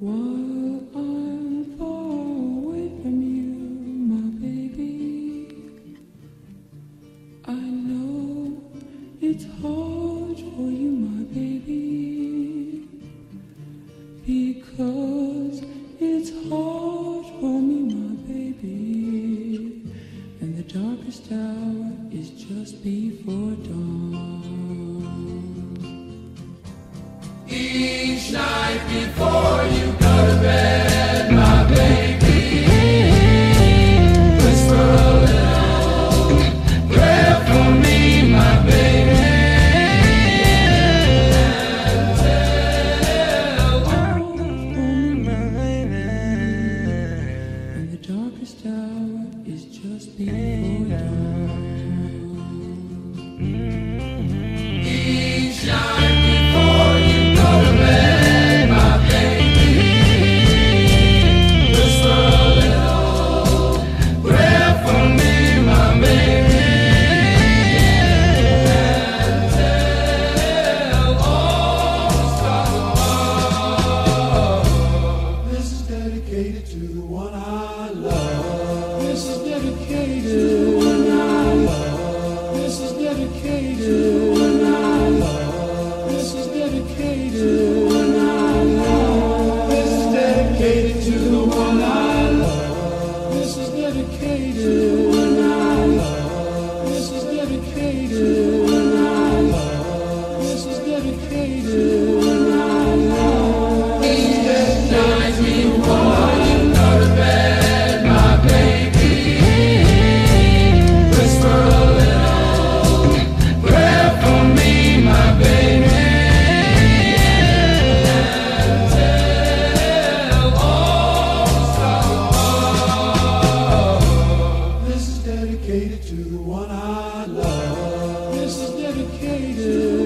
While I'm far away from you, my baby, I know it's hard for you, my baby, because it's hard for me, my baby, and the darkest hour is just before dawn. Just be. she's dedicated. you.